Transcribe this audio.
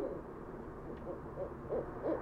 Oh, oh, oh, oh.